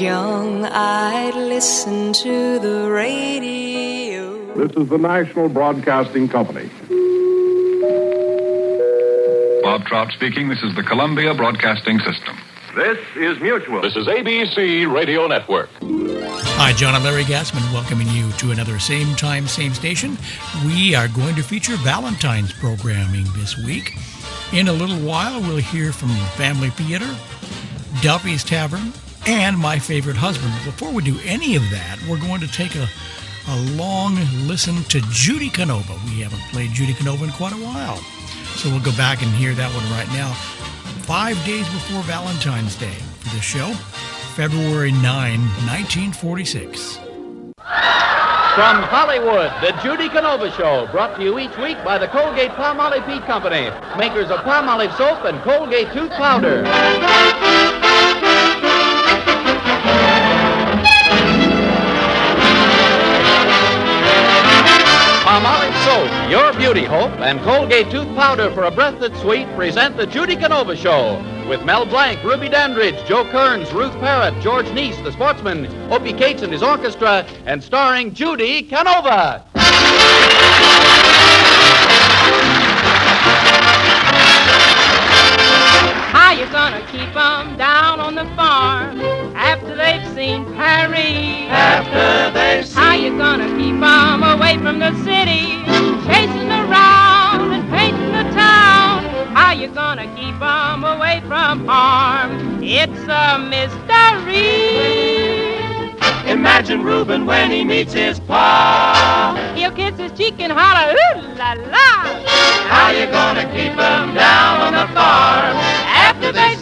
was young, I'd listen to the radio. This is the National Broadcasting Company. Bob Trout speaking. This is the Columbia Broadcasting System. This is Mutual. This is ABC Radio Network. Hi, John and Larry Gassman, welcoming you to another same time, same station. We are going to feature Valentine's programming this week. In a little while, we'll hear from Family Theater, Duffy's Tavern, and My Favorite Husband. Before we do any of that, we're going to take a, a long listen to Judy Canova. We haven't played Judy Canova in quite a while. So we'll go back and hear that one right now. Five days before Valentine's Day for this show, February 9, 1946. From Hollywood, the Judy Canova Show, brought to you each week by the Colgate Palmolive Peet Company, makers of Palmolive soap and Colgate tooth powder. Your beauty hope, and Colgate tooth powder for a breath that's sweet present the Judy Canova Show with Mel Blanc, Ruby Dandridge, Joe Kearns, Ruth Perrott, George Neise, the sportsman, Opie Cates and his orchestra, and starring Judy Canova. How you gonna keep 'em down on the farm after they've seen Paris? After they've seen How you gonna keep 'em away from the city, chasing around and painting the town? How you gonna keep 'em away from harm? It's a mystery. Imagine Reuben when he meets his pa. He'll kiss his cheek and holler, ooh la la. How you gonna keep keep 'em down on the farm Paris?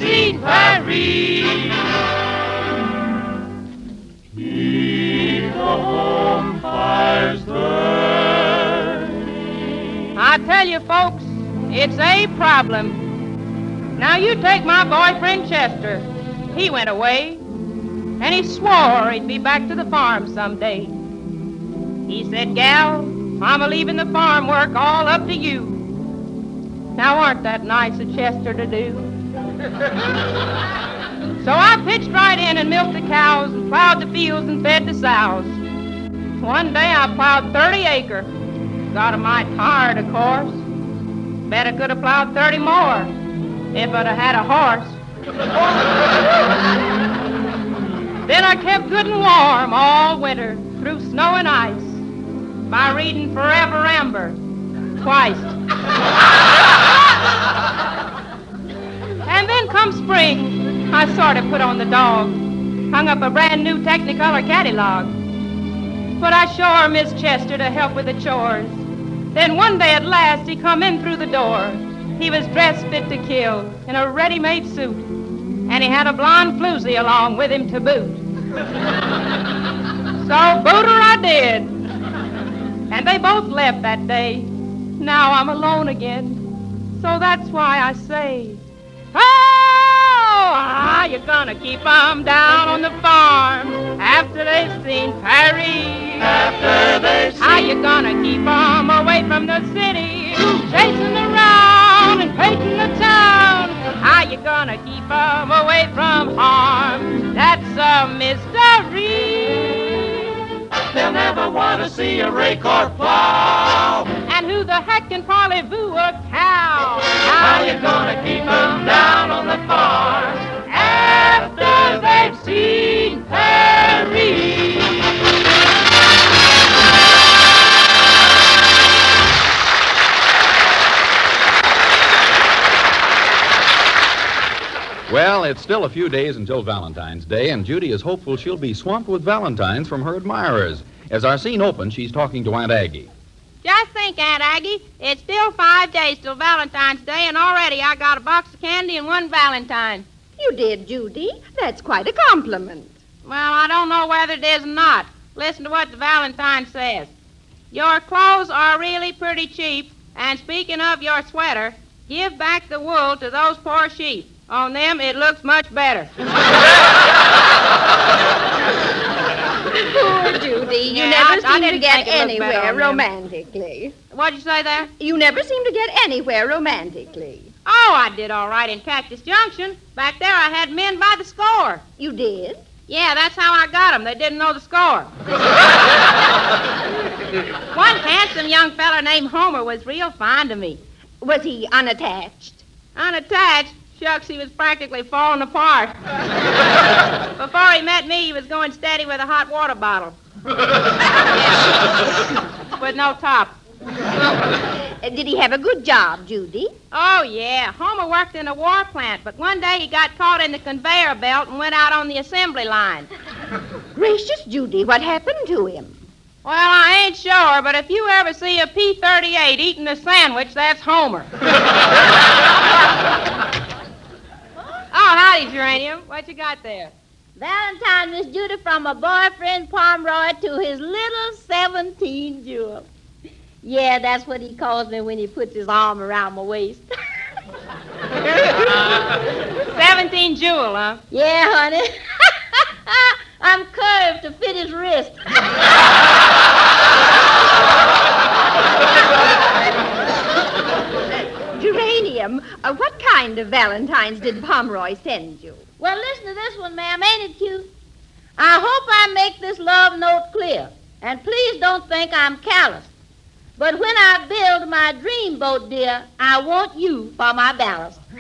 Keep the home fires burning. I tell you, folks, it's a problem. Now, you take my boyfriend Chester. He went away, and he swore he'd be back to the farm someday. He said, Gal, I'm a leaving the farm work all up to you. Now, aren't that nice of Chester to do? So I pitched right in and milked the cows and plowed the fields and fed the sows. One day I plowed 30 acre. Got a mite tired, of course. Bet I could have plowed 30 more if I'd have had a horse. then I kept good and warm all winter through snow and ice by reading Forever Amber twice. And then come spring, I sort of put on the dog, hung up a brand new Technicolor catalog. But I sure miss Chester to help with the chores. Then one day at last he come in through the door. He was dressed fit to kill in a ready-made suit, and he had a blonde floozy along with him to boot. so booter I did, and they both left that day. Now I'm alone again, so that's why I say, Oh, ah, how you gonna keep 'em down on the farm after they've seen Paris? After they've seen How you gonna keep 'em away from the city, chasing around and painting the town? How you gonna keep 'em away from harm? That's a mystery. They'll never want to see a rake or plow. And who the heck can parlez-vous a? How you gonna keep 'em down on the farm after they've seen? Well, it's still a few days until Valentine's Day, and Judy is hopeful she'll be swamped with Valentines from her admirers. As our scene opens, she's talking to Aunt Aggie. Just think, Aunt Aggie, it's still five days till Valentine's Day, and already I got a box of candy and one Valentine. You did, Judy. That's quite a compliment. Well, I don't know whether it is or not. Listen to what the Valentine says. Your clothes are really pretty cheap, and speaking of your sweater, give back the wool to those poor sheep. On them, it looks much better. Oh, Poor Judy. You Yeah, never I- I seem to get think it looked anywhere romantically. What'd you say there? You never seem to get anywhere romantically. Oh, I did all right in Cactus Junction. Back there, I had men by the score. You did? Yeah, that's how I got them. They didn't know the score. One handsome young feller named Homer was real fond of me. Was he unattached? Unattached? Shucks, he was practically falling apart. Before he met me, he was going steady with a hot water bottle. with no top. Uh, Did he have a good job, Judy? Oh, yeah. Homer worked in a war plant, but one day he got caught in the conveyor belt and went out on the assembly line. Gracious, Judy, what happened to him? Well, I ain't sure, but if you ever see a P 38 eating a sandwich, that's Homer. oh, howdy, Geranium. What you got there? Valentine, Miss Judy, from my boyfriend Pomeroy to his little 17 jewel. Yeah, that's what he calls me when he puts his arm around my waist. 17 jewel, huh? Yeah, honey. I'm curved to fit his wrist. Geranium, uh, what kind of valentines did Pomeroy send you? Well, listen to this one, ma'am. Ain't it cute? I hope I make this love note clear. And please don't think I'm callous. But when I build my dream boat, dear, I want you for my ballast.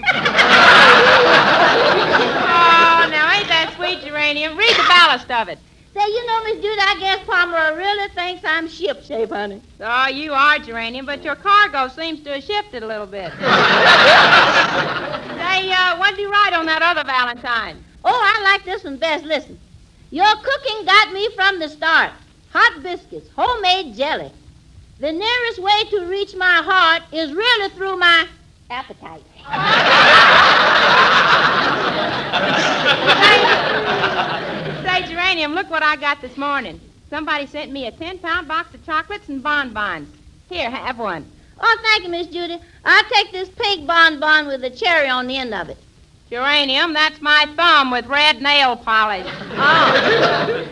Oh, now ain't that sweet, Geranium? Read the ballast of it. Say, you know, Miss Judy, I guess Pomeroy really thinks I'm shipshape, honey. Oh, you are, Geranium, but your cargo seems to have shifted a little bit. Say, uh, what did you write on that other Valentine? Oh, I like this one best. Listen. Your cooking got me from the start. Hot biscuits, homemade jelly. The nearest way to reach my heart is really through my appetite. Say, Geranium, look what I got this morning. Somebody sent me a 10 pound box of chocolates and bonbons. Here, have one. Oh, thank you, Miss Judy. I'll take this pink bonbon with a cherry on the end of it. Geranium, that's my thumb with red nail polish. Oh.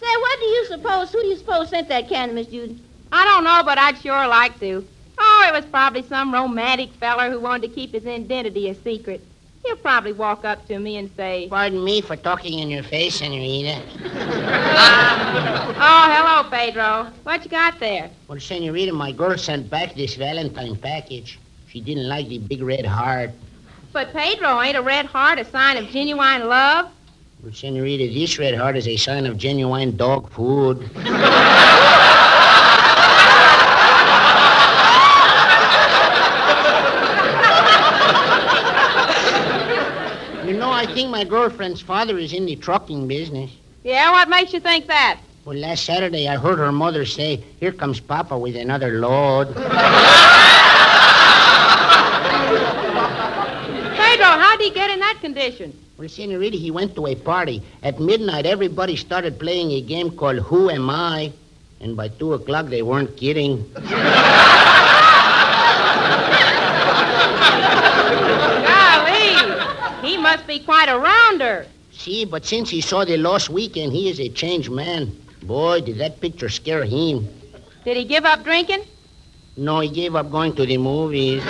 Say, what do you suppose, who do you suppose sent that candy, Miss Judy? I don't know, but I'd sure like to. Oh, it was probably some romantic feller who wanted to keep his identity a secret. He'll probably walk up to me and say, Pardon me for talking in your face, Senorita. Ah, oh, hello, Pedro. What you got there? Well, Senorita, my girl sent back this Valentine package. She didn't like the big red heart. But Pedro, ain't a red heart a sign of genuine love? Well, Senorita, this red heart is a sign of genuine dog food. You know, I think my girlfriend's father is in the trucking business. Yeah, what makes you think that? Well, last Saturday I heard her mother say, Here comes Papa with another load. Pedro, how'd he get in that condition? Well, Senorita, he went to a party. At midnight, everybody started playing a game called Who Am I? And by 2 o'clock, they weren't kidding. Golly, he must be quite a rounder. See, but since he saw the lost weekend, he is a changed man. Boy, did that picture scare him. Did he give up drinking? No, he gave up going to the movies.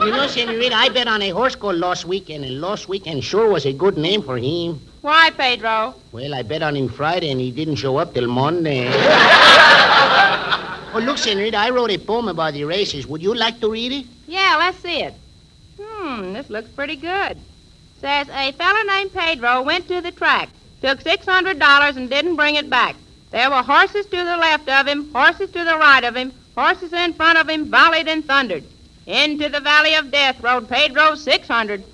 You know, Senorita, I bet on a horse called Lost Weekend, and Lost Weekend sure was a good name for him. Why, Pedro? Well, I bet on him Friday, and he didn't show up till Monday. oh, look, Senorita, I wrote a poem about the races. Would you like to read it? Yeah, let's see it. Hmm, this looks pretty good. Says a fella named Pedro went to the track, took $600 and didn't bring it back. There were horses to the left of him, horses to the right of him, horses in front of him volleyed and thundered. Into the valley of death rode Pedro 600.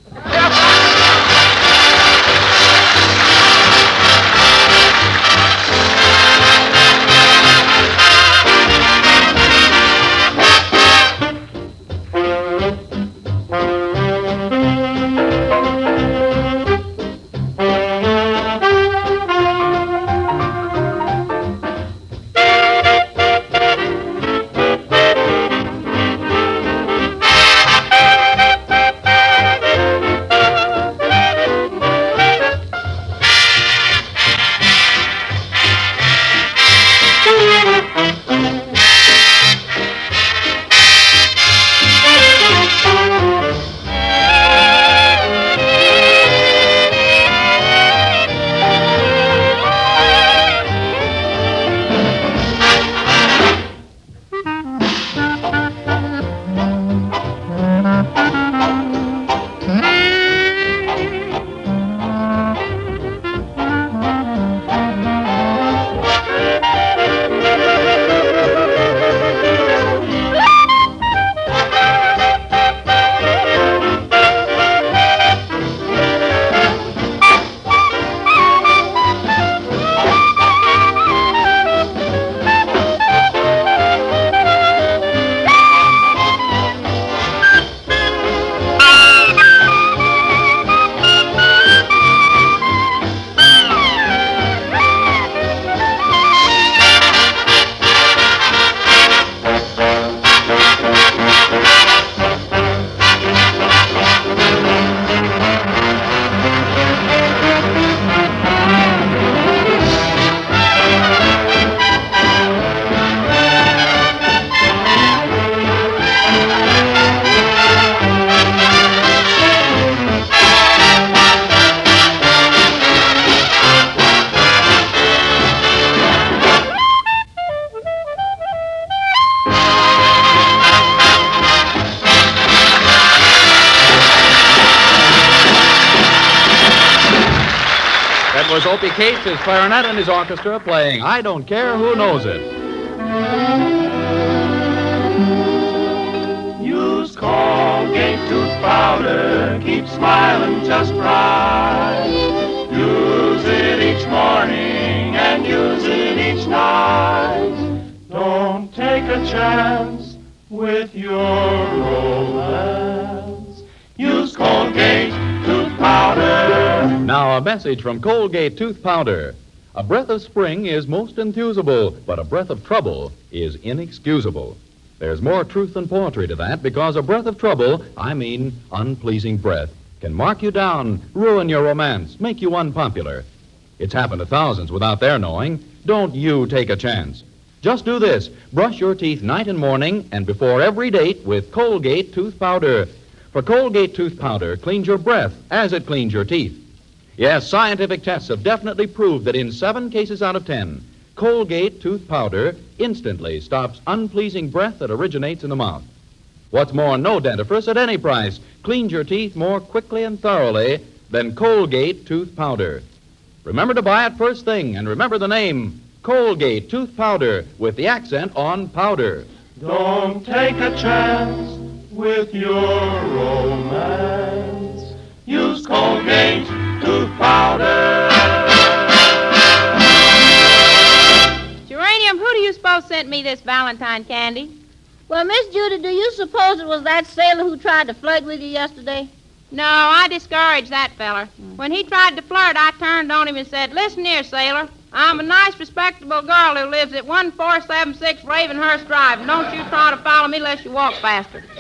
Clarinet, and his orchestra playing I Don't Care Who Knows It. Use Colgate tooth powder, keep smiling just right. Use it each morning and use it each night. Don't take a chance message from Colgate Tooth Powder. A breath of spring is most enthusable, but a breath of trouble is inexcusable. There's more truth than poetry to that because a breath of trouble, I mean unpleasing breath, can mark you down, ruin your romance, make you unpopular. It's happened to thousands without their knowing. Don't you take a chance. Just do this brush your teeth night and morning and before every date with Colgate Tooth Powder. For Colgate Tooth Powder cleans your breath as it cleans your teeth. Yes, scientific tests have definitely proved that in seven cases out of ten, Colgate Tooth Powder instantly stops unpleasing breath that originates in the mouth. What's more, no dentifrice at any price cleans your teeth more quickly and thoroughly than Colgate Tooth Powder. Remember to buy it first thing, and remember the name Colgate Tooth Powder with the accent on powder. Don't take a chance with your romance. Use Colgate tooth powder. Geranium, who do you suppose sent me this Valentine candy? Well, Miss Judy, do you suppose it was that sailor who tried to flirt with you yesterday? No, I discouraged that feller. When he tried to flirt, I turned on him and said, Listen here, sailor. I'm a nice, respectable girl who lives at 1476 Ravenhurst Drive, and don't you try to follow me unless you walk faster.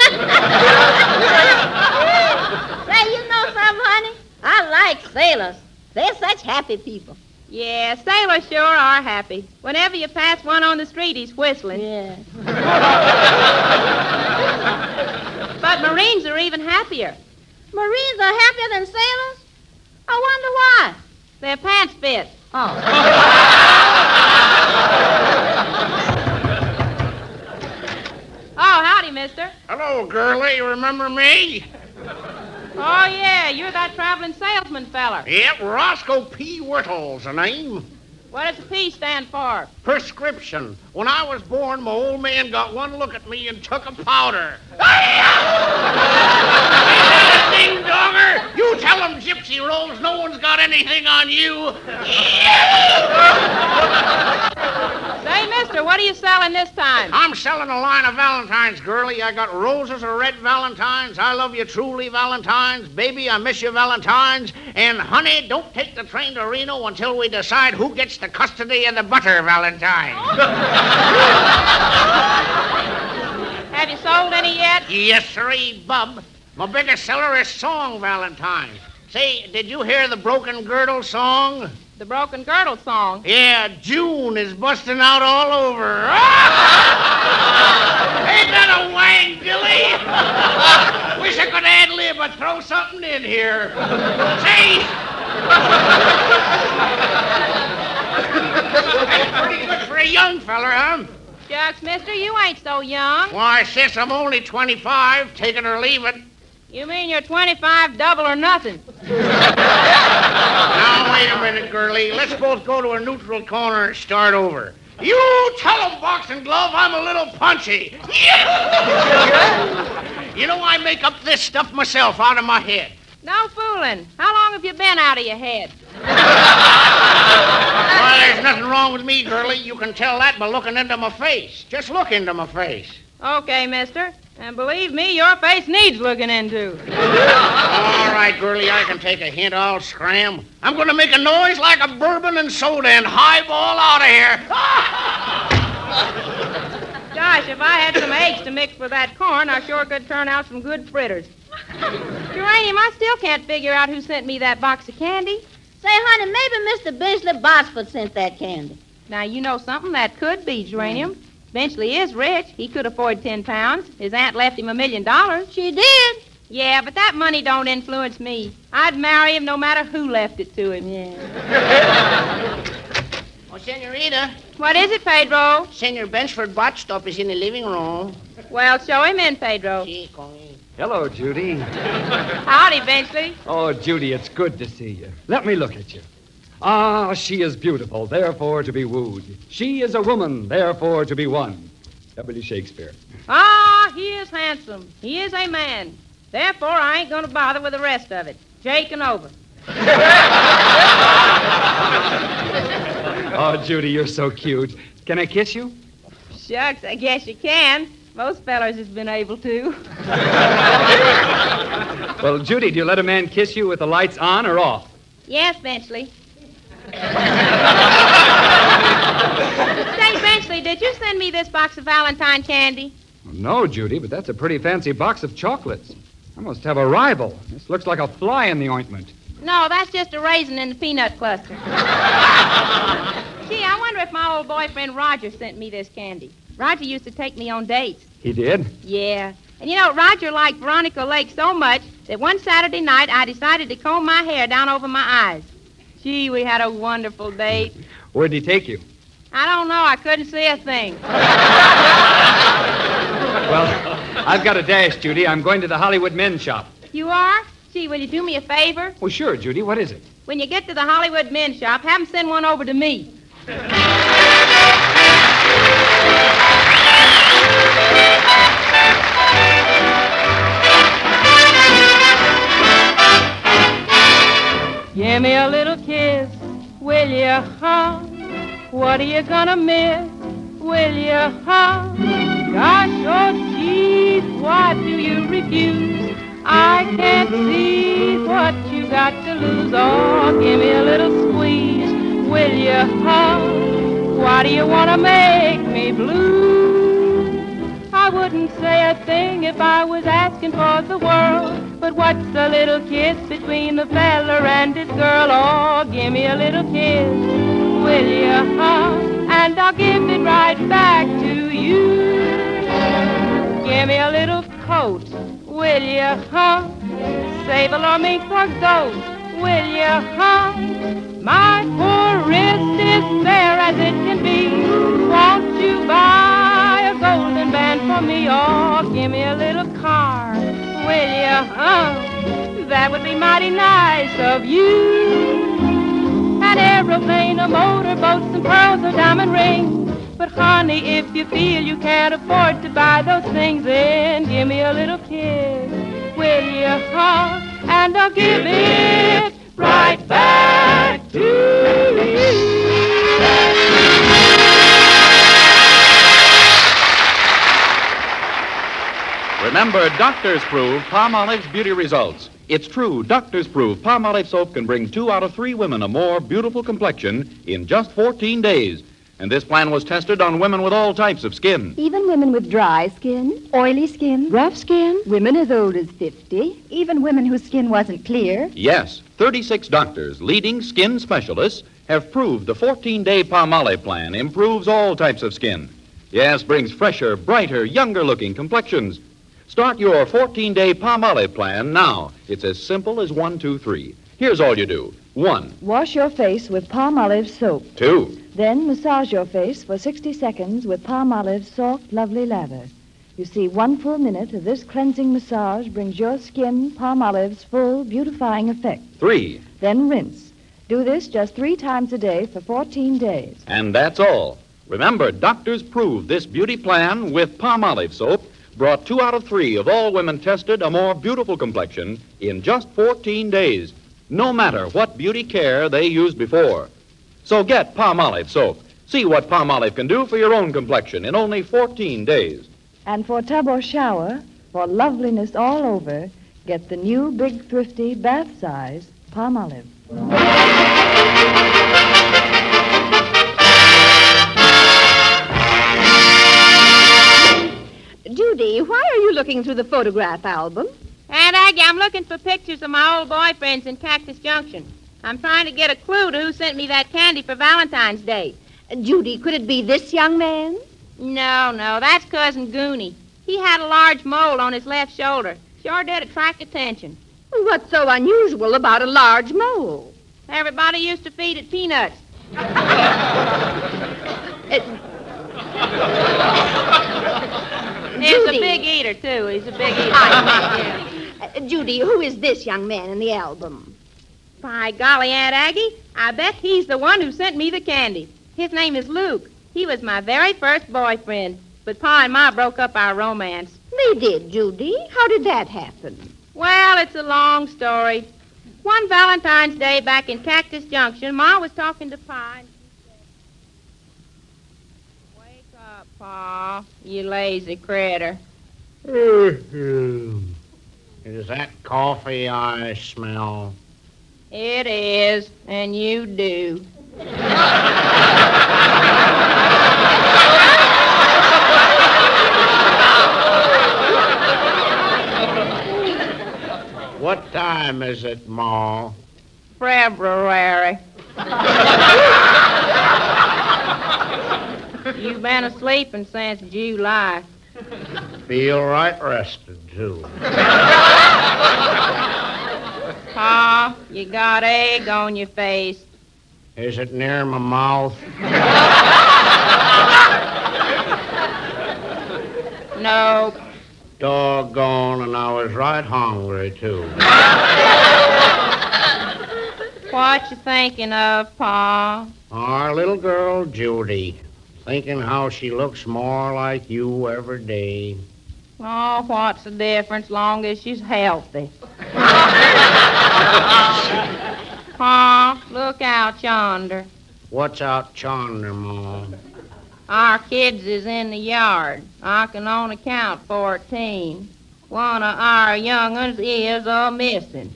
Say, you know something, honey? I like sailors. They're such happy people. Yeah, sailors sure are happy. Whenever you pass one on the street, he's whistling. Yeah. but Marines are even happier. Marines are happier than sailors? I wonder why. Their pants fit. Oh. oh, howdy, mister. Hello, girlie. Remember me? Oh, yeah, you're that traveling salesman feller. Yep, Roscoe P. Whittle's the name. What does the P stand for? Prescription. When I was born, my old man got one look at me and took a powder. Ding donger! You tell them, Gypsy Rose, no one's got anything on you. Say, mister, what are you selling this time? I'm selling a line of Valentines, girlie. I got roses of red Valentines. I love you truly, Valentines. Baby, I miss you, Valentines. And, honey, don't take the train to Reno until we decide who gets the custody of the butter, Valentine. Have you sold any yet? Yes, sirree, bub. My biggest seller is Song Valentine. Say, did you hear the Broken Girdle song? The Broken Girdle song? Yeah, June is busting out all over. Ain't that a wang, Billy? Wish I could ad lib or throw something in here. Say! That's pretty good for a young feller, huh? Shucks, mister, you ain't so young. Why, sis, I'm only 25. Take it or leave it. You mean you're 25, double or nothing? Now, wait a minute, girlie. Let's both go to a neutral corner and start over. You tell 'em, Boxing Glove, I'm a little punchy. you know, I make up this stuff myself out of my head. No fooling. How long have you been out of your head? Well, there's nothing wrong with me, girlie. You can tell that by looking into my face. Just look into my face. Okay, mister. And believe me, your face needs looking into. All right, girlie, I can take a hint. I'll scram. I'm going to make a noise like a bourbon and soda and highball out of here. Gosh, if I had some eggs to mix with that corn, I sure could turn out some good fritters. Geranium, I still can't figure out who sent me that box of candy. Say, honey, maybe Mr. Benchley Botsford sent that candy. Now, you know something that could be, Geranium. Benchley is rich. He could afford ten pounds. His aunt left him a million dollars. She did? Yeah, but that money don't influence me. I'd marry him no matter who left it to him. Yeah. Oh, Senorita. What is it, Pedro? Senor Benchford Botstop is in the living room. Well, show him in, Pedro. Sí, come. Hello, Judy. Howdy, Benchley. Oh, Judy, it's good to see you. Let me look at you. Ah, she is beautiful, therefore to be wooed. She is a woman, therefore to be won. W. Shakespeare. Ah, he is handsome. He is a man. Therefore, I ain't going to bother with the rest of it. Jake and over. Oh, Judy, you're so cute. Can I kiss you? Shucks, I guess you can. Most fellers has been able to. Well, Judy, do you let a man kiss you with the lights on or off? Yes, Benchley. Say, Benchley, did you send me this box of Valentine candy? No, Judy, but that's a pretty fancy box of chocolates. I must have a rival. This looks like a fly in the ointment. No, that's just a raisin in the peanut cluster. Gee, I wonder if my old boyfriend Roger sent me this candy. Roger used to take me on dates. He did? Yeah. And you know, Roger liked Veronica Lake so much that one Saturday night I decided to comb my hair down over my eyes. Gee, we had a wonderful date. Where'd he take you? I don't know. I couldn't see a thing. Well, I've got a dash, Judy. I'm going to the Hollywood men's shop. You are? Gee, will you do me a favor? Well, sure, Judy. What is it? When you get to the Hollywood men's shop, have them send one over to me. Give me a little will you, huh? What are you gonna miss, will you, huh? Gosh, oh, geez, why do you refuse? I can't see what you got to lose. Oh, give me a little squeeze, will you, huh? Why do you want to make me blue? I wouldn't say a thing if I was asking for the world. What's a little kiss between the feller and his girl? Oh, give me a little kiss, will you, huh? And I'll give it right back to you. Give me a little coat, will you, huh? Sable or mink or goat, will you, huh? My poor wrist is bare as it can be. Won't you buy a golden band for me? Oh, give me a little car, will you, huh? That would be mighty nice of you. An aeroplane, a motorboat, some pearls, a diamond ring. But honey, if you feel you can't afford to buy those things, then give me a little kiss, will you, huh? And I'll give it right back to you. Remember, doctors prove Palmolive's beauty results. It's true, doctors prove Palmolive soap can bring two out of three women a more beautiful complexion in just 14 days. And this plan was tested on women with all types of skin. Even women with dry skin, oily skin, rough skin, women as old as 50, even women whose skin wasn't clear. Yes, 36 doctors, leading skin specialists, have proved the 14 day Palmolive plan improves all types of skin. Yes, brings fresher, brighter, younger looking complexions. Start your 14 day Palmolive plan now. It's as simple as one, two, three. Here's all you do one, Wash your face with Palmolive soap. two, Then massage your face for 60 seconds with Palmolive soft, lovely lather. You see, one full minute of this cleansing massage brings your skin Palmolive's full beautifying effect. three. Then rinse. Do this just three times a day for 14 days. And that's all. Remember, doctors prove this beauty plan with Palmolive soap brought two out of three of all women tested a more beautiful complexion in just 14 days, no matter what beauty care they used before. So get Palmolive soap. See what Palmolive can do for your own complexion in only 14 days. And for tub or shower, for loveliness all over, get the new big thrifty bath size Palmolive. Judy, why are you looking through the photograph album? Aunt Aggie, I'm looking for pictures of my old boyfriends in Cactus Junction. I'm trying to get a clue to who sent me that candy for Valentine's Day. Judy, could it be this young man? No, no, that's Cousin Goonie. He had a large mole on his left shoulder. Sure did attract attention. What's so unusual about a large mole? Everybody used to feed it peanuts. He's a big eater, too. He's a big eater. Uh, Judy, who is this young man in the album? By golly, Aunt Aggie, I bet he's the one who sent me the candy. His name is Luke. He was my very first boyfriend. But Pa and Ma broke up our romance. They did, Judy. How did that happen? Well, it's a long story. One Valentine's Day back in Cactus Junction, Ma was talking to Pa and she said, Wake up, Pa, you lazy critter. Mm-hmm. Is that coffee I smell? It is, and you do. What time is it, Ma? February. You've been asleeping since July. Feel right rested, too. Pa, you got egg on your face. Is it near my mouth? No. Doggone, and I was right hungry, too. What you thinking of, Pa? Our little girl, Judy. Thinking how she looks more like you every day. Oh, what's the difference long as she's healthy? Pa, look out yonder. What's out yonder, Mom? Our kids is in the yard. I can only count 14. One of our young uns is a missing.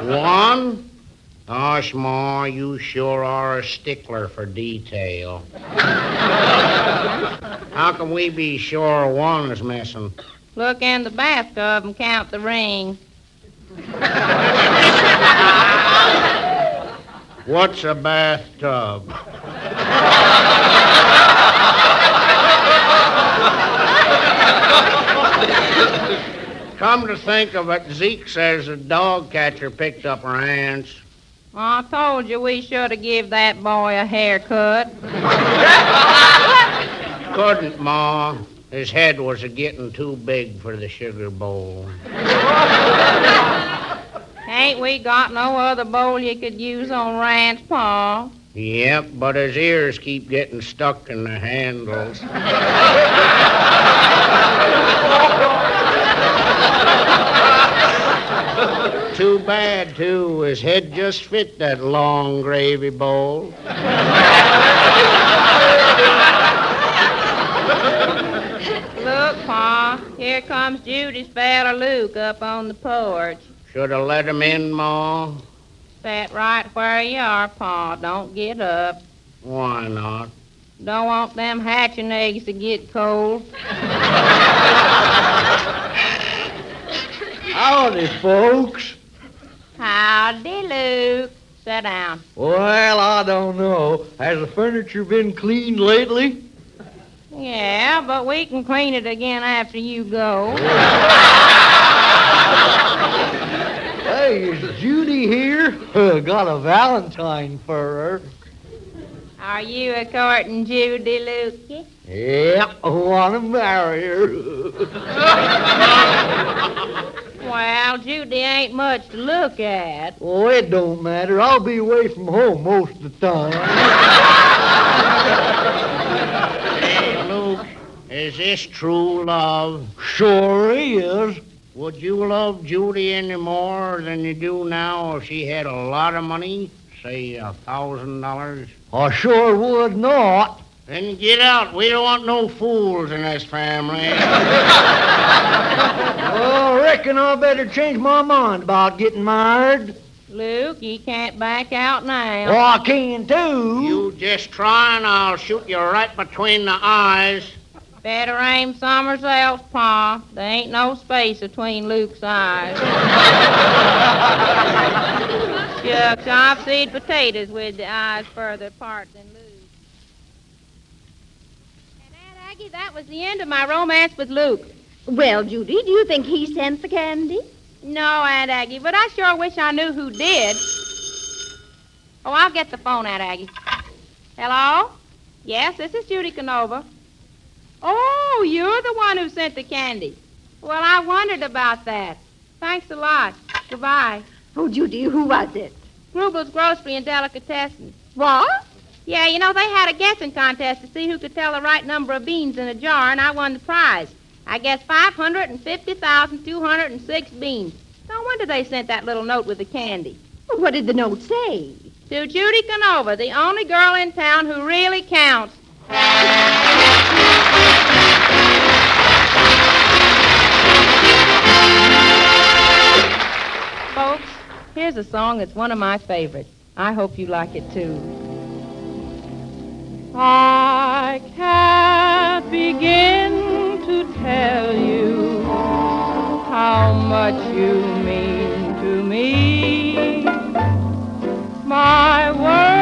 One? Gosh, Ma, you sure are a stickler for detail. How can we be sure one is missing? Look in the bathtub and count the rings. What's a bathtub? Come to think of it, Zeke says the dog catcher picked up her hands. I told you we should have give that boy a haircut. Couldn't, Ma. His head was a getting too big for the sugar bowl. Ain't we got no other bowl you could use on ranch, Pa? Yep, but his ears keep getting stuck in the handles. Too bad, too. His head just fit that long gravy bowl. Look, Pa, here comes Judy's fella Luke up on the porch. Should have let him in, Ma. Sat right where you are, Pa. Don't get up. Why not? Don't want them hatching eggs to get cold. Howdy, folks. Howdy, Luke. Sit down. Well, I don't know. Has the furniture been cleaned lately? Yeah, but we can clean it again after you go. Hey, is Judy here? Got a Valentine for her. Are you a courting Judy, Luke? Yep, I want to marry her. Well, Judy ain't much to look at. Oh, it don't matter. I'll be away from home most of the time. Hey, Luke, is this true love? Sure is. Would you love Judy any more than you do now if she had a lot of money? Say a thousand dollars? I sure would not. Then get out. We don't want no fools in this family. Oh, I reckon I better change my mind about getting married. Luke, you can't back out now. Oh, I can too. You just try and I'll shoot you right between the eyes. Better aim somewhere else, Pa. There ain't no space between Luke's eyes. Shucks, I've seen potatoes with the eyes further apart than Luke's. And Aunt Aggie, that was the end of my romance with Luke. Well, Judy, do you think he sent the candy? No, Aunt Aggie, but I sure wish I knew who did. Oh, I'll get the phone, Aunt Aggie. Hello? Yes, this is Judy Canova. Oh, you're the one who sent the candy. Well, I wondered about that. Thanks a lot. Goodbye. Oh, Judy, who was it? Rubel's Grocery and Delicatessen. What? Yeah, you know, they had a guessing contest to see who could tell the right number of beans in a jar, and I won the prize. I guessed 550,206 beans. No wonder they sent that little note with the candy. What did the note say? To Judy Canova, the only girl in town who really counts. Here's a song that's one of my favorites. I hope you like it too. I can't begin to tell you how much you mean to me. My world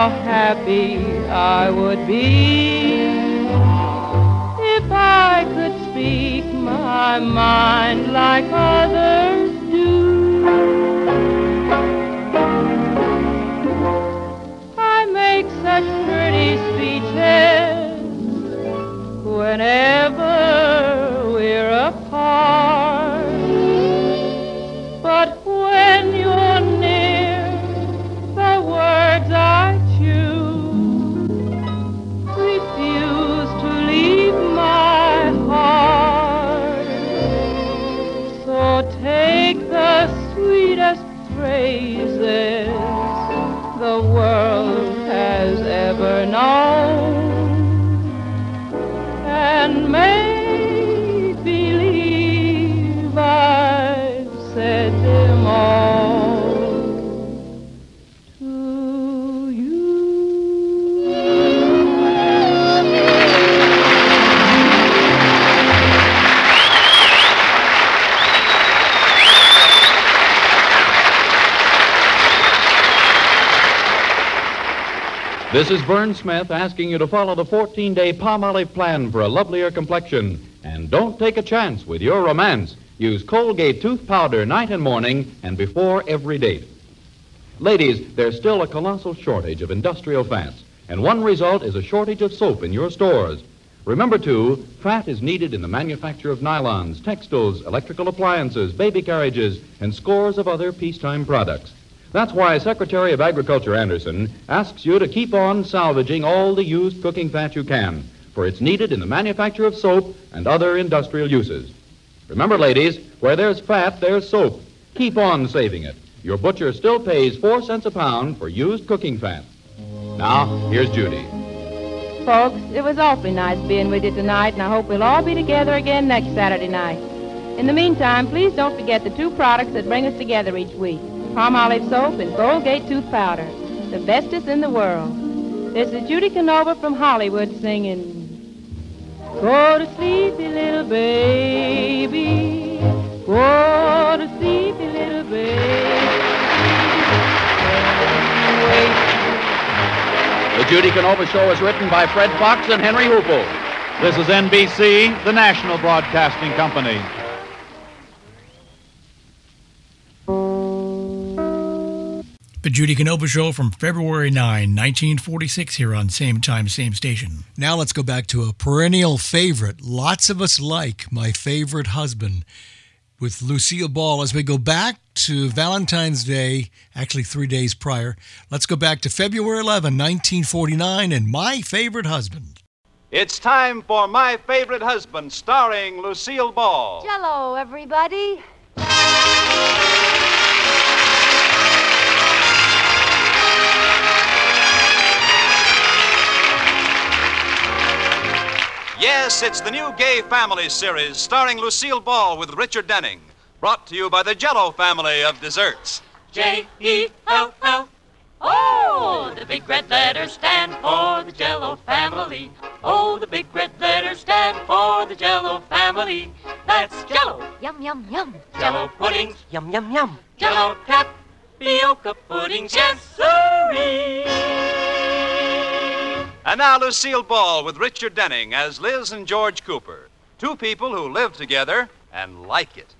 how happy I would be if I could speak my mind like others do. I make such pretty speeches whenever This is Vern Smith asking you to follow the 14 day Palmolive plan for a lovelier complexion. And don't take a chance with your romance. Use Colgate tooth powder night and morning and before every date. Ladies, there's still a colossal shortage of industrial fats, and one result is a shortage of soap in your stores. Remember, too, fat is needed in the manufacture of nylons, textiles, electrical appliances, baby carriages, and scores of other peacetime products. That's why Secretary of Agriculture Anderson asks you to keep on salvaging all the used cooking fat you can, for it's needed in the manufacture of soap and other industrial uses. Remember, ladies, where there's fat, there's soap. Keep on saving it. Your butcher still pays four cents a pound for used cooking fat. Now, here's Judy. Folks, it was awfully nice being with you tonight, and I hope we'll all be together again next Saturday night. In the meantime, please don't forget the two products that bring us together each week Palmolive soap and Colgate tooth powder, the bestest in the world. This is Judy Canova from Hollywood singing. Go to sleepy little baby. Go to sleepy little baby. The Judy Canova Show is written by Fred Fox and Henry Hoople. This is NBC, the national broadcasting company. The Judy Canova Show from February 9, 1946, here on Same Time, Same Station. Now let's go back to a perennial favorite. Lots of us like My Favorite Husband with Lucille Ball. As we go back to Valentine's Day, actually three days prior, let's go back to February 11, 1949, and My Favorite Husband. It's time for My Favorite Husband, starring Lucille Ball. Jello, everybody. Yes, it's the new Gay Family series starring Lucille Ball with Richard Denning. Brought to you by the Jello family of desserts. J E L L. Oh, the big red letters stand for the Jello family. Oh, the big red letters stand for the Jello family. That's Jello. Yum, yum, yum. Jello puddings. Yum, yum, yum. Jello tapioca puddings. Yes, sirree. And now Lucille Ball with Richard Denning as Liz and George Cooper. Two people who live together and like it.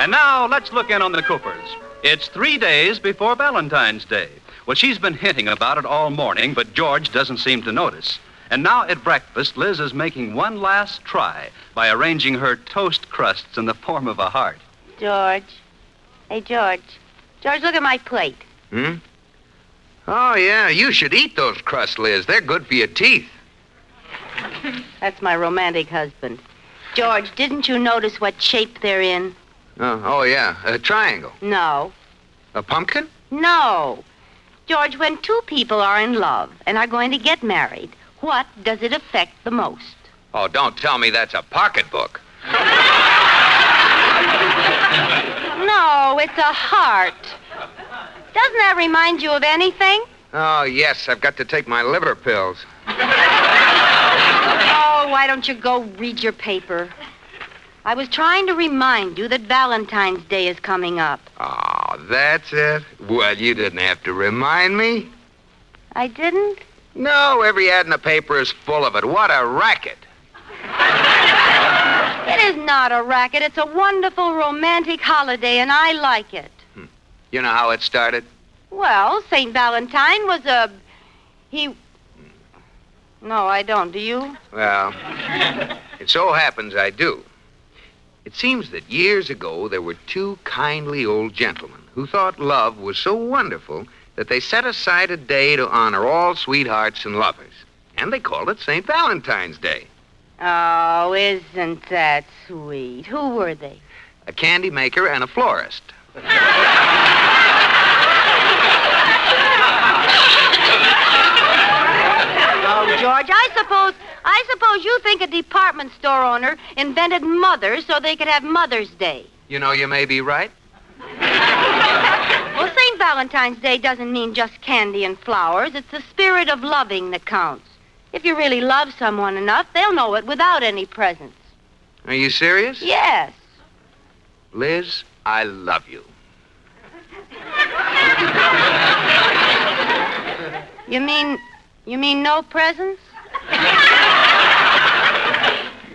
And now let's look in on the Coopers. It's three days before Valentine's Day. Well, she's been hinting about it all morning, but George doesn't seem to notice. And now at breakfast, Liz is making one last try by arranging her toast crusts in the form of a heart. George. Hey, George. George, look at my plate. Hmm? Oh, yeah, you should eat those crusts, Liz. They're good for your teeth. That's my romantic husband. George, didn't you notice what shape they're in? Oh, oh yeah, a triangle. No. A pumpkin? No. George, when two people are in love and are going to get married, what does it affect the most? Oh, don't tell me that's a pocketbook. No, it's a heart. Doesn't that remind you of anything? Oh, yes, I've got to take my liver pills. Oh, why don't you go read your paper? I was trying to remind you that Valentine's Day is coming up. Oh, that's it? Well, you didn't have to remind me. I didn't? No, every ad in the paper is full of it. What a racket. It is not a racket. It's a wonderful romantic holiday, and I like it. Hmm. You know how it started? Well, St. Valentine was a. He. No, I don't. Do you? Well, it so happens I do. It seems that years ago there were two kindly old gentlemen who thought love was so wonderful that they set aside a day to honor all sweethearts and lovers. And they called it St. Valentine's Day. Oh, isn't that sweet? Who were they? A candy maker and a florist. Oh, George, I suppose I suppose you think a department store owner invented mothers so they could have Mother's Day. You know, you may be right. Well, St. Valentine's Day doesn't mean just candy and flowers. It's the spirit of loving that counts. If you really love someone enough, they'll know it without any presents. Are you serious? Yes. Liz, I love you. You mean you mean no presents?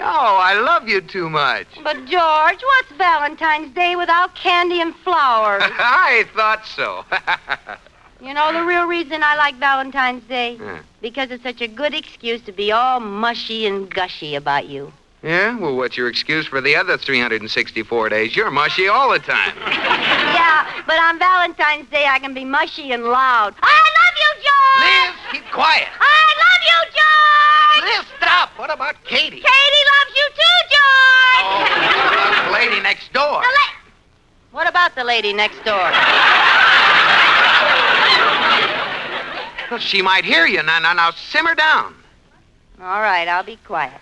No, I love you too much. But George, what's Valentine's Day without candy and flowers? I thought so. you know the real reason I like Valentine's Day? Yeah. Because it's such a good excuse to be all mushy and gushy about you. yeah? Well, what's your excuse for the other 364 days? You're mushy all the time. yeah, but on Valentine's Day I can be mushy and loud. I love you, George! Liz, keep quiet. I love you, George! Liz, stop. What about Katie? Katie loves you too, George! Oh, what about the lady next door? The la- what about the lady next door? Well, she might hear you. Now, now, now, simmer down. All right, I'll be quiet.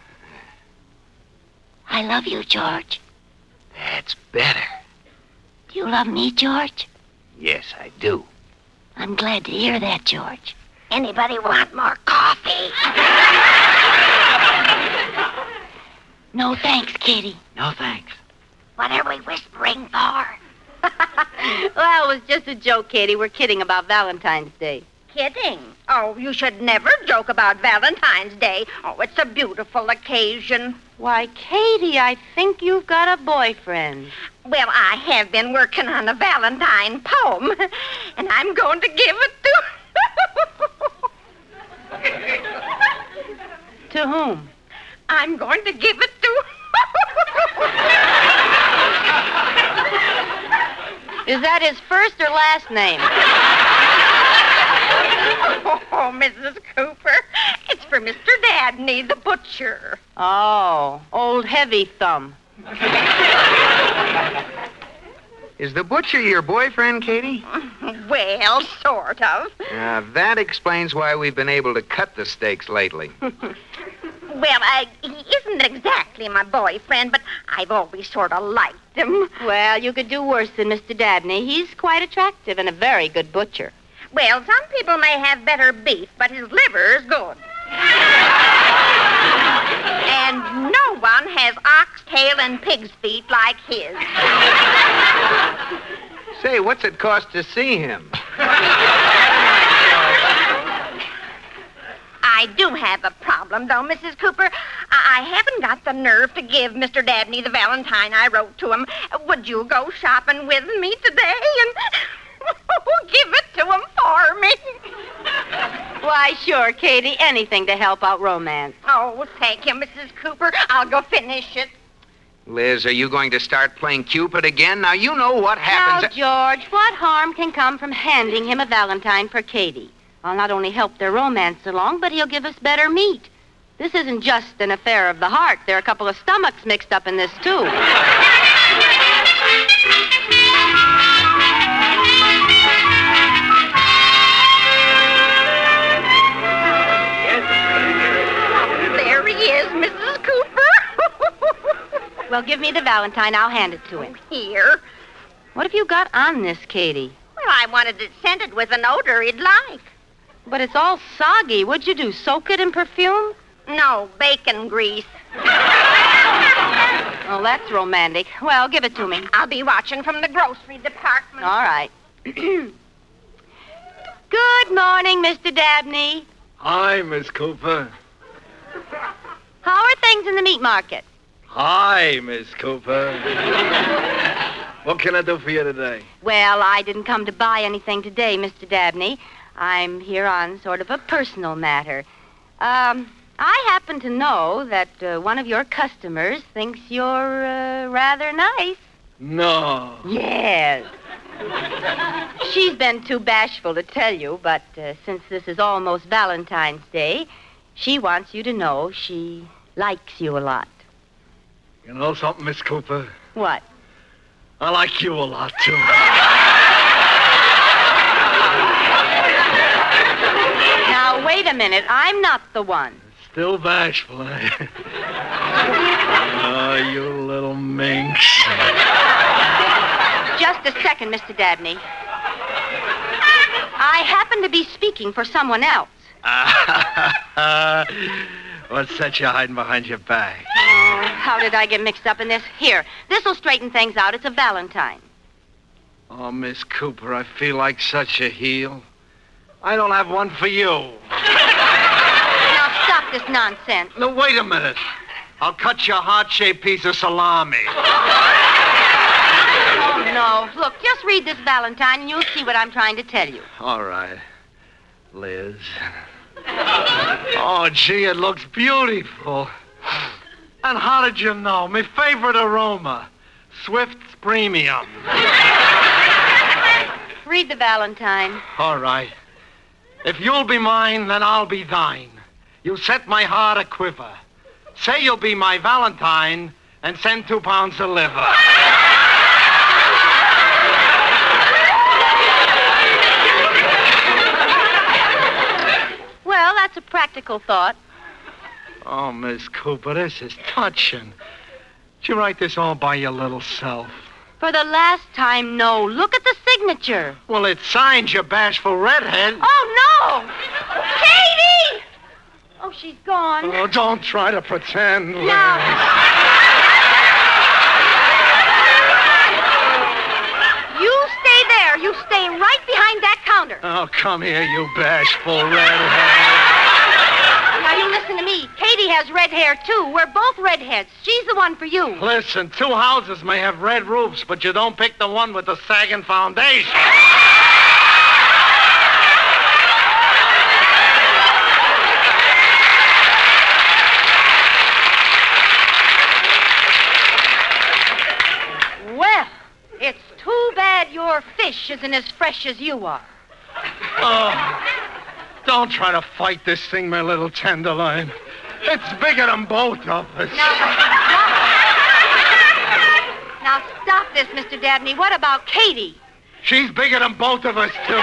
I love you, George. That's better. Do you love me, George? Yes, I do. I'm glad to hear that, George. Anybody want more coffee? no thanks, Kitty. No thanks. What are we whispering for? well, it was just a joke, Katie. We're kidding about Valentine's Day. Kidding. Oh, you should never joke about Valentine's Day. Oh, it's a beautiful occasion. Why, Katie, I think you've got a boyfriend. Well, I have been working on a Valentine poem, and I'm going to give it to. To whom? I'm going to give it to. Is that his first or last name? Oh, Mrs. Cooper, it's for Mr. Dabney, the butcher. Oh, old heavy thumb. Is the butcher your boyfriend, Katie? Well, sort of. Uh, that explains why we've been able to cut the steaks lately. Well, I, he isn't exactly my boyfriend, but I've always sort of liked him. Well, you could do worse than Mr. Dabney. He's quite attractive and a very good butcher. Well, some people may have better beef, but his liver is good. and no one has oxtail and pig's feet like his. Say, what's it cost to see him? I do have a problem, though, Mrs. Cooper. I, I I haven't got the nerve to give Mr. Dabney the valentine I wrote to him. Would you go shopping with me today and give it to him for me? Why, sure, Katie. Anything to help out romance. Oh, thank you, Mrs. Cooper. I'll go finish it. Liz, are you going to start playing Cupid again? Now, you know what happens. Now, George, what harm can come from handing him a valentine for Katie? I'll not only help their romance along, but he'll give us better meat. This isn't just an affair of the heart. There are a couple of stomachs mixed up in this, too. well, give me the valentine. I'll hand it to him. Here. What have you got on this, Katie? Well, I wanted it scented with an odor he'd like. But it's all soggy. What'd you do? Soak it in perfume? No, bacon grease. Oh, that's romantic. Well, give it to me. I'll be watching from the grocery department. All right. Good morning, Mr. Dabney. Hi, Miss Cooper. How are things in the meat market? Hi, Miss Cooper. what can I do for you today? Well, I didn't come to buy anything today, Mr. Dabney. I'm here on sort of a personal matter. Um, I happen to know that uh, one of your customers thinks you're uh, rather nice. No. Yes. She's been too bashful to tell you, but uh, since this is almost Valentine's Day, she wants you to know she likes you a lot. You know something, Miss Cooper? What? I like you a lot, too. Now, wait a minute. I'm not the one. Still bashful, eh? oh, you little minx. Just a second, Mr. Dabney. I happen to be speaking for someone else. What's that you hiding behind your back? Oh, how did I get mixed up in this? Here, this'll straighten things out. It's a Valentine. Oh, Miss Cooper, I feel like such a heel. I don't have one for you. Now stop this nonsense. No, wait a minute. I'll cut you a heart-shaped piece of salami. Oh, no. Look, just read this Valentine and you'll see what I'm trying to tell you. All right, Liz. Oh, gee, it looks beautiful. And how did you know? My favorite aroma, Swift's Premium. Read the Valentine. All right. If you'll be mine, then I'll be thine. You set my heart a quiver. Say you'll be my Valentine and send two pounds of liver. That's a practical thought. Oh, Miss Cooper, this is touching. Did you write this all by your little self? For the last time, no. Look at the signature. Well, it signed, you bashful redhead. Oh, no! Katie! Oh, she's gone. Oh, don't try to pretend. Liz. You stay there. You stay right behind that counter. Oh, come here, you bashful redhead. Now, you listen to me. Katie has red hair, too. We're both redheads. She's the one for you. Listen, two houses may have red roofs, but you don't pick the one with the sagging foundation. Well, it's too bad your fish isn't as fresh as you are. Oh, don't try to fight this thing, my little tenderloin. It's bigger than both of us. Now, stop this, Mr. Dabney. What about Katie? She's bigger than both of us, too.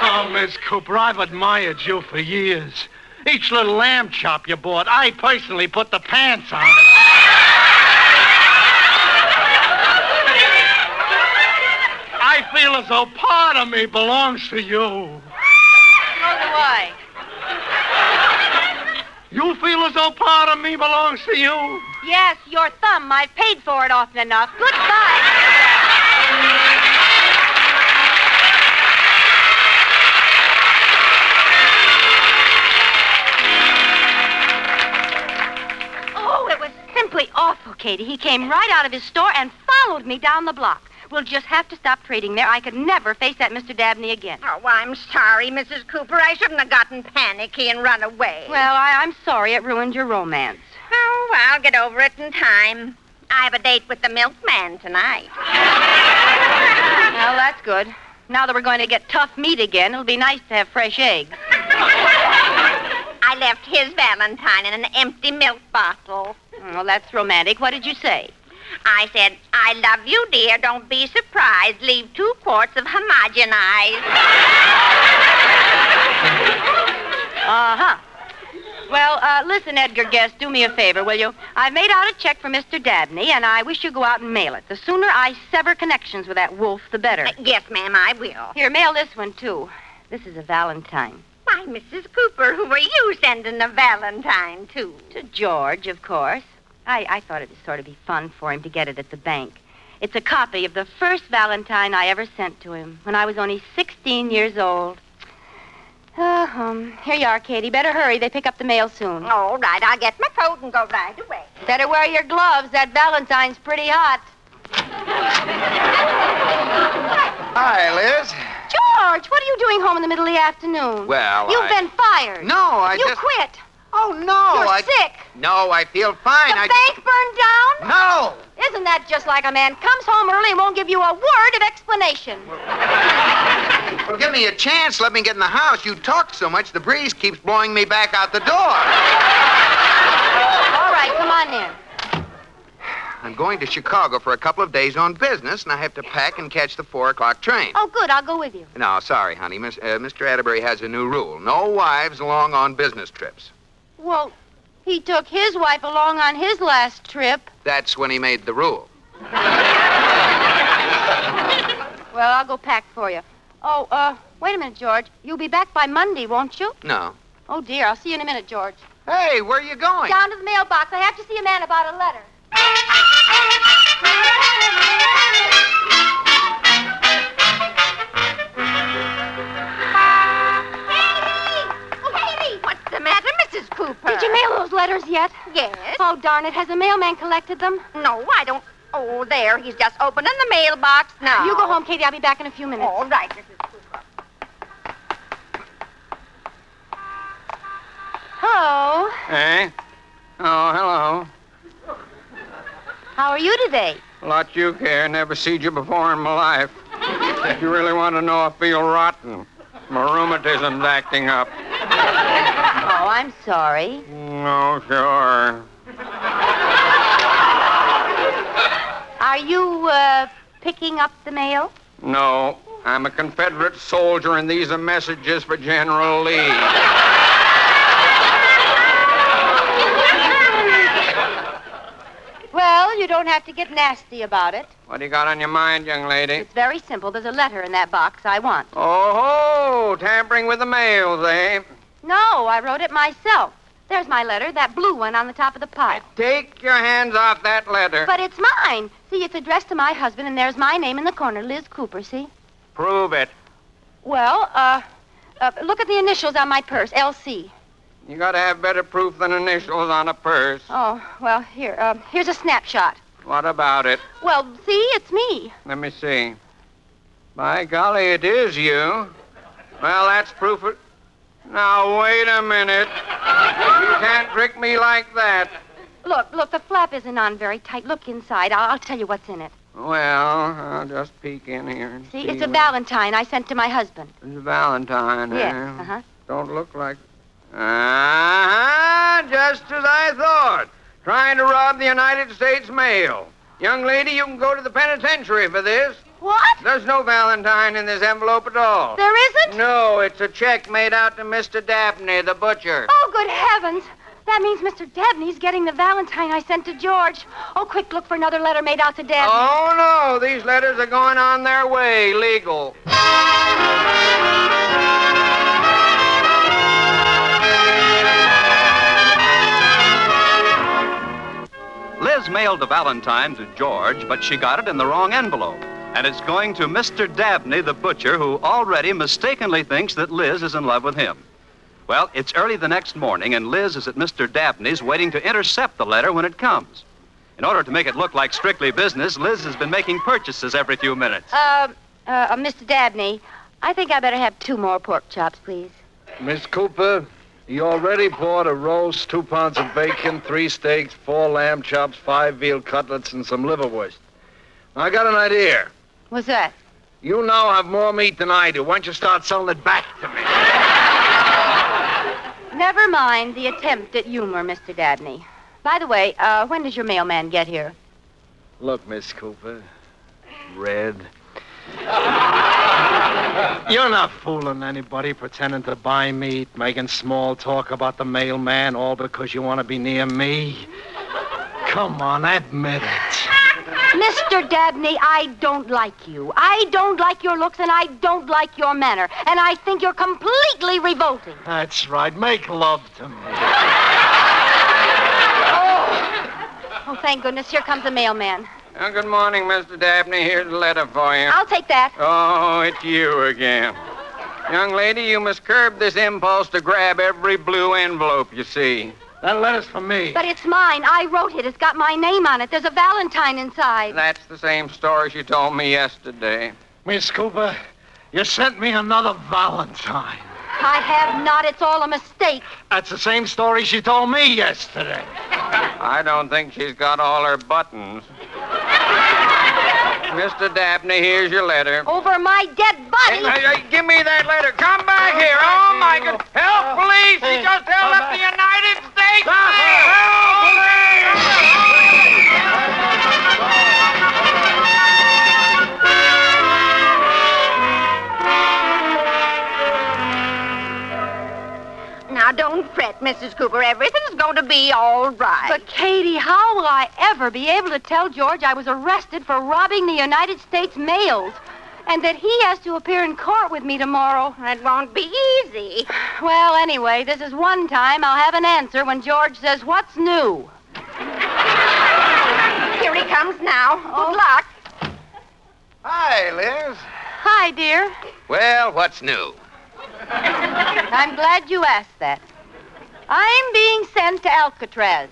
Oh, Miss Cooper, I've admired you for years. Each little lamb chop you bought, I personally put the pants on. I feel as though part of me belongs to you. So do I. You feel as though part of me belongs to you? Yes, your thumb. I've paid for it often enough. Goodbye. Oh, it was simply awful, Katie. He came right out of his store and followed me down the block. We'll just have to stop trading there. I could never face that Mr. Dabney again. Oh, I'm sorry, Mrs. Cooper. I shouldn't have gotten panicky and run away. Well, I, I'm sorry it ruined your romance. Oh, I'll get over it in time. I have a date with the milkman tonight. Well, that's good. Now that we're going to get tough meat again, it'll be nice to have fresh eggs. I left his Valentine in an empty milk bottle. Well, that's romantic. What did you say? I said, I love you, dear. Don't be surprised. Leave two quarts of homogenized. Uh huh. Well, uh, listen, Edgar Guest, do me a favor, will you? I've made out a check for Mr. Dabney, and I wish you'd go out and mail it. The sooner I sever connections with that wolf, the better. Uh, yes, ma'am, I will. Here, mail this one, too. This is a Valentine. Why, Mrs. Cooper, who are you sending a Valentine to? To George, of course. I, I thought it'd sort of be fun for him to get it at the bank. It's a copy of the first Valentine I ever sent to him when I was only 16 years old. Uh, um, here you are, Katie. Better hurry. They pick up the mail soon. All right, I'll get my coat and go right away. Better wear your gloves. That Valentine's pretty hot. Hi, Liz. George, what are you doing home in the middle of the afternoon? Well, You've I- been fired. No, I you just- quit. Oh, no. You're I... sick. No, I feel fine. The I... bank burned down? No. Isn't that just like a man comes home early and won't give you a word of explanation? Well, give me a chance. Let me get in the house. You talk so much, the breeze keeps blowing me back out the door. All right, come on in. I'm going to Chicago for a couple of days on business, and I have to pack and catch the four o'clock train. Oh, good. I'll go with you. No, sorry, honey. Miss, uh, Mr. Atterbury has a new rule. No wives along on business trips. Well, he took his wife along on his last trip. That's when he made the rule. Well, I'll go pack for you. Oh, uh, wait a minute, George. You'll be back by Monday, won't you? No. Oh, dear. I'll see you in a minute, George. Hey, where are you going? Down to the mailbox. I have to see a man about a letter. Cooper? Did you mail those letters yet? Yes. Oh, darn it. Has the mailman collected them? No, I don't. Oh, there. He's just opening the mailbox now. You go home, Katie. I'll be back in a few minutes. All right, Mrs. Cooper. Hello. Hey? Oh, hello. How are you today? A Lot you care. Never seen you before in my life. If you really want to know, I feel rotten. My rheumatism's acting up. Oh, I'm sorry. No, sure. Are you, uh, picking up the mail? No, I'm a Confederate soldier, and these are messages for General Lee. Well, you don't have to get nasty about it. What do you got on your mind, young lady? It's very simple. There's a letter in that box I want. Oh, tampering with the mails, eh? No, I wrote it myself. There's my letter, that blue one on the top of the pile. Take your hands off that letter. But it's mine. See, it's addressed to my husband, and there's my name in the corner, Liz Cooper, see? Prove it. Well, uh, uh look at the initials on my purse, LC. You gotta have better proof than initials on a purse. Oh, well, here, uh, here's a snapshot. What about it? Well, see, it's me. Let me see. By golly, it is you. Well, that's proof of. Now, wait a minute. You can't trick me like that. Look, look, the flap isn't on very tight. Look inside. I'll, I'll tell you what's in it. Well, I'll just peek in here and See, see. it's a what- Valentine I sent to my husband. It's a Valentine, Yes, eh? uh-huh. Don't look like. Ah, just as I thought. Trying to rob the United States mail. Young lady, you can go to the penitentiary for this. What? There's no Valentine in this envelope at all. There isn't? No, it's a check made out to Mr. Dabney, the butcher. Oh, good heavens. That means Mr. Dabney's getting the Valentine I sent to George. Oh, quick, look for another letter made out to Dabney. Oh, no, these letters are going on their way, legal. Liz mailed a Valentine to George, but she got it in the wrong envelope. And it's going to Mr. Dabney, the butcher, who already mistakenly thinks that Liz is in love with him. Well, it's early the next morning, and Liz is at Mr. Dabney's waiting to intercept the letter when it comes. In order to make it look like strictly business, Liz has been making purchases every few minutes. Uh, uh, uh, Mr. Dabney, I think I better have two more pork chops, please. Miss Cooper, you already bought a roast, two pounds of bacon, three steaks, four lamb chops, five veal cutlets, and some liverwurst. I got an idea. What's that? You now have more meat than I do. Why don't you start selling it back to me? Never mind the attempt at humor, Mr. Dabney. By the way, uh, when does your mailman get here? Look, Miss Cooper. Red. You're not fooling anybody pretending to buy meat, making small talk about the mailman, all because you want to be near me. Come on, admit it. Mr. Dabney, I don't like you. I don't like your looks, and I don't like your manner. And I think you're completely revolting. That's right. Make love to me. Oh, oh, thank goodness. Here comes the mailman. Oh, good morning, Mr. Dabney. Here's a letter for you. I'll take that. Oh, it's you again. Young lady, you must curb this impulse to grab every blue envelope you see. That letter's for me. But it's mine. I wrote it. It's got my name on it. There's a Valentine inside. That's the same story she told me yesterday. Miss Cooper, you sent me another Valentine. I have not. It's all a mistake. That's the same story she told me yesterday. I don't think she's got all her buttons. Mr. Dabney, here's your letter. Over my dead body. Hey, hey, hey, give me that letter. Come back here. Oh, my God. Help, police. He just held up the United States. Help, Now, Mrs. Cooper. Everything's going to be all right. But, Katie, how will I ever be able to tell George I was arrested for robbing the United States mails? And that he has to appear in court with me tomorrow. That won't be easy. Well, anyway, this is one time I'll have an answer when George says, What's new? Here he comes now. Good oh. luck. Hi, Liz. Hi, dear. Well, what's new? I'm glad you asked that. I'm being sent to Alcatraz.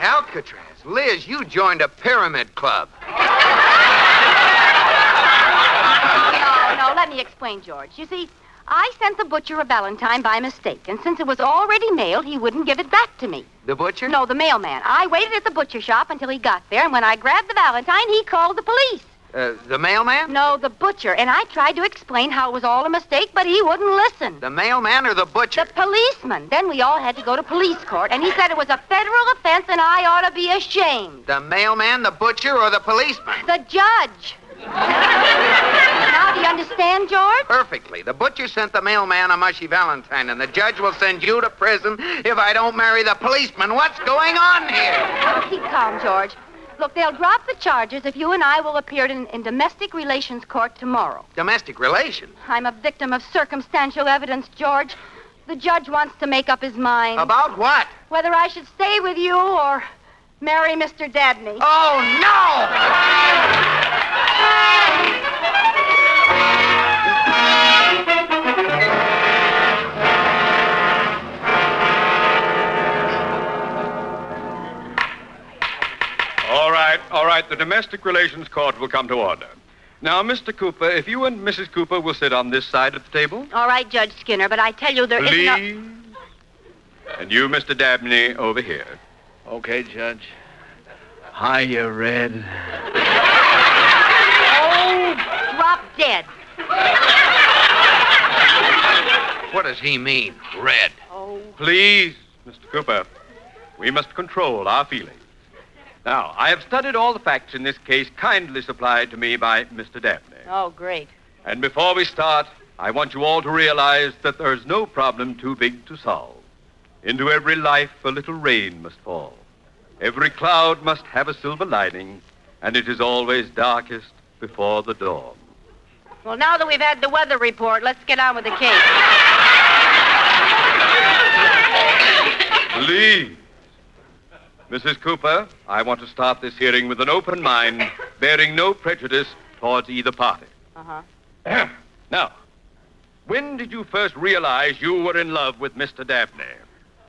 Alcatraz. Liz, you joined a pyramid club. No, no, let me explain, George. You see, I sent the butcher a valentine by mistake, and since it was already mailed, he wouldn't give it back to me. The butcher? No, the mailman. I waited at the butcher shop until he got there, and when I grabbed the valentine, he called the police. Uh, the mailman? No, the butcher. And I tried to explain how it was all a mistake, but he wouldn't listen. The mailman or the butcher? The policeman. Then we all had to go to police court, and he said it was a federal offense and I ought to be ashamed. The mailman, the butcher, or the policeman? The judge. now, do you understand, George? Perfectly. The butcher sent the mailman a mushy valentine, and the judge will send you to prison if I don't marry the policeman. What's going on here? Oh, keep calm, George. Look, they'll drop the charges if you and I will appear in, in domestic relations court tomorrow. Domestic relations? I'm a victim of circumstantial evidence, George. The judge wants to make up his mind. About what? Whether I should stay with you or marry Mr. Dabney. Oh, no! All right, all right. The domestic relations court will come to order. Now, Mr. Cooper, if you and Mrs. Cooper will sit on this side of the table. All right, Judge Skinner, but I tell you there Please. isn't And you, Mr. Dabney, over here. Okay, Judge. Hiya, Red. a... Oh, drop dead. What does he mean, red? Oh. Please, Mr. Cooper, we must control our feelings. Now, I have studied all the facts in this case kindly supplied to me by Mr. Dabney. Oh, great. And before we start, I want you all to realize that there's no problem too big to solve. Into every life a little rain must fall. Every cloud must have a silver lining, and it is always darkest before the dawn. Well, now that we've had the weather report, let's get on with the case. Please. Mrs. Cooper, I want to start this hearing with an open mind, bearing no prejudice towards either party. Uh-huh. now, when did you first realize you were in love with Mr. Dabney?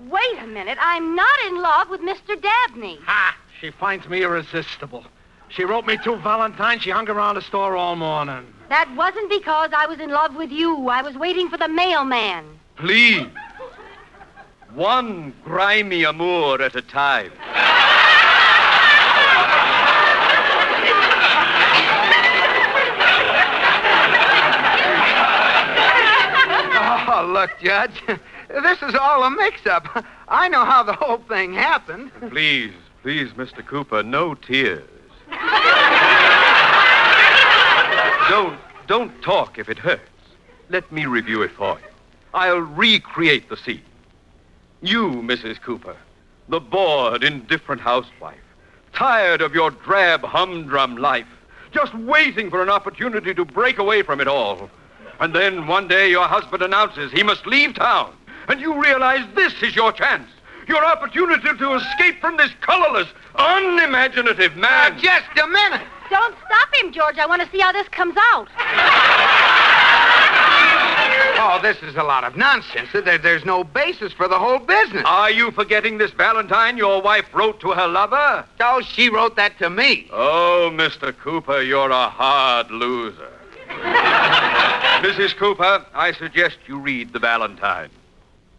Wait a minute. I'm not in love with Mr. Dabney. Ha! She finds me irresistible. She wrote me two Valentines. She hung around the store all morning. That wasn't because I was in love with you. I was waiting for the mailman. Please. One grimy amour at a time. Oh, look, Judge. This is all a mix-up. I know how the whole thing happened. Please, please, Mr. Cooper, no tears. don't, don't talk if it hurts. Let me review it for you. I'll recreate the scene. You, Mrs. Cooper, the bored, indifferent housewife, tired of your drab, humdrum life, just waiting for an opportunity to break away from it all. And then one day your husband announces he must leave town, and you realize this is your chance. Your opportunity to escape from this colorless, unimaginative man. just a minute. Don't stop him, George. I want to see how this comes out. Oh, this is a lot of nonsense. There, there's no basis for the whole business. Are you forgetting this Valentine your wife wrote to her lover? Oh, she wrote that to me. Oh, Mr. Cooper, you're a hard loser. Mrs. Cooper, I suggest you read the Valentine.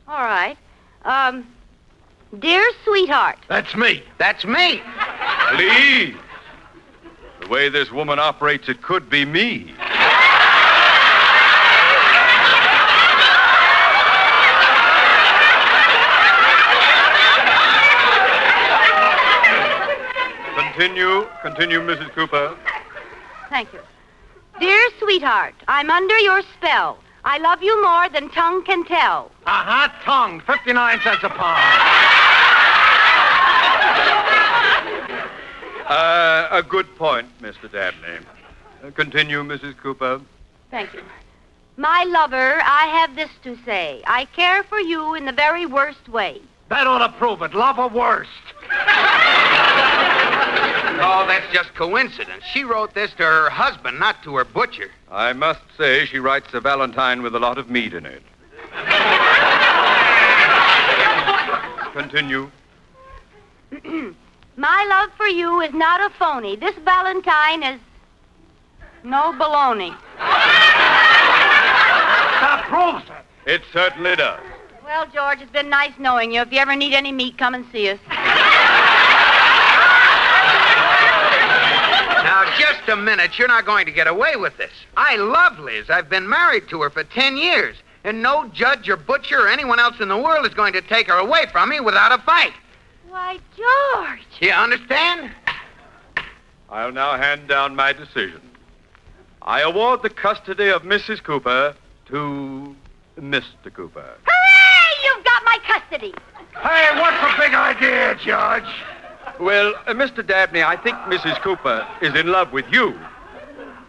All right. Um, dear sweetheart. That's me. That's me. Please. The way this woman operates, it could be me. Continue, continue, Mrs. Cooper. Thank you. Dear sweetheart, I'm under your spell. I love you more than tongue can tell. A hot tongue, 59 cents a pound. Uh, a good point, Mr. Dabney. Uh, continue, Mrs. Cooper. Thank you. My lover, I have this to say. I care for you in the very worst way. That ought to prove it. Love or worst. Oh, that's just coincidence. She wrote this to her husband, not to her butcher. I must say she writes a Valentine with a lot of meat in it. Continue. My love for you is not a phony. This Valentine is no baloney. That proves it. It certainly does. Well, George, it's been nice knowing you. If you ever need any meat, come and see us. Now, just a minute. You're not going to get away with this. I love Liz. I've been married to her for ten years. And no judge or butcher or anyone else in the world is going to take her away from me without a fight. Why, George. You understand? I'll now hand down my decision. I award the custody of Mrs. Cooper to Mr. Cooper. Hooray! You've got my custody. Hey, what's the big idea, Judge? Well, uh, Mr. Dabney, I think Mrs. Cooper is in love with you.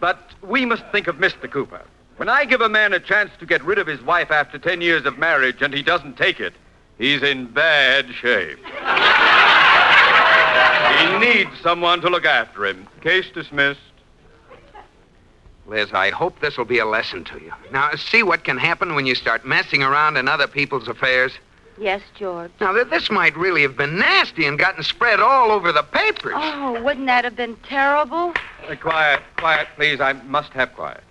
But we must think of Mr. Cooper. When I give a man a chance to get rid of his wife after 10 years of marriage and he doesn't take it, he's in bad shape. he needs someone to look after him. Case dismissed. Liz, I hope this will be a lesson to you. Now, see what can happen when you start messing around in other people's affairs. Yes, George. Now, th- this might really have been nasty and gotten spread all over the papers. Oh, wouldn't that have been terrible? Uh, quiet, quiet, please. I must have quiet.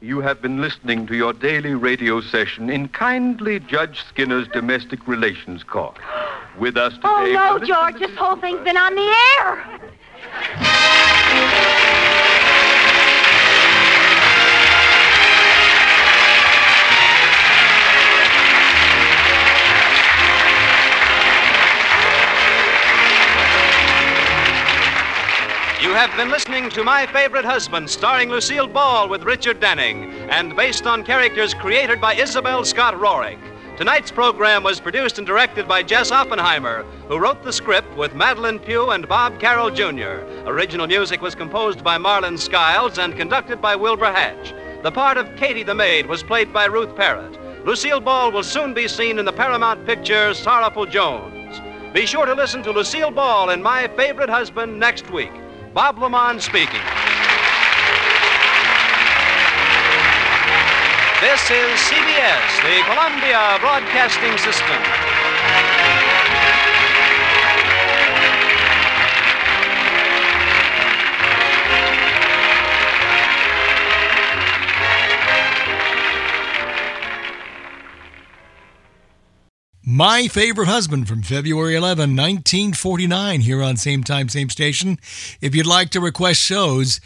You have been listening to your daily radio session in kindly Judge Skinner's domestic relations court. With us today. Oh, no, George. This whole thing's been on the air. You have been listening to My Favorite Husband, starring Lucille Ball with Richard Denning, and based on characters created by Isabel Scott Rorick. Tonight's program was produced and directed by Jess Oppenheimer, who wrote the script with Madelyn Pugh and Bob Carroll Jr. Original music was composed by Marlin Skiles and conducted by Wilbur Hatch. The part of Katie the Maid was played by Ruth Perrott. Lucille Ball will soon be seen in the Paramount picture Sorrowful Jones. Be sure to listen to Lucille Ball in My Favorite Husband next week. Bob LeMond speaking. This is CBS, the Columbia Broadcasting System. My Favorite Husband from February 11, 1949, here on Same Time, Same Station. If you'd like to request shows,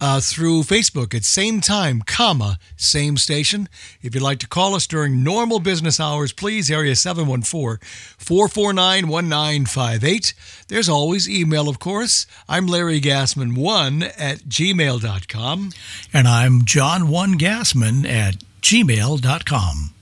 uh, through Facebook at same time, comma, same station. If you'd like to call us during normal business hours, please area 714-449-1958. There's always email, of course. I'm Larry Gassman1 at gmail.com. And I'm John1 Gassman at gmail.com.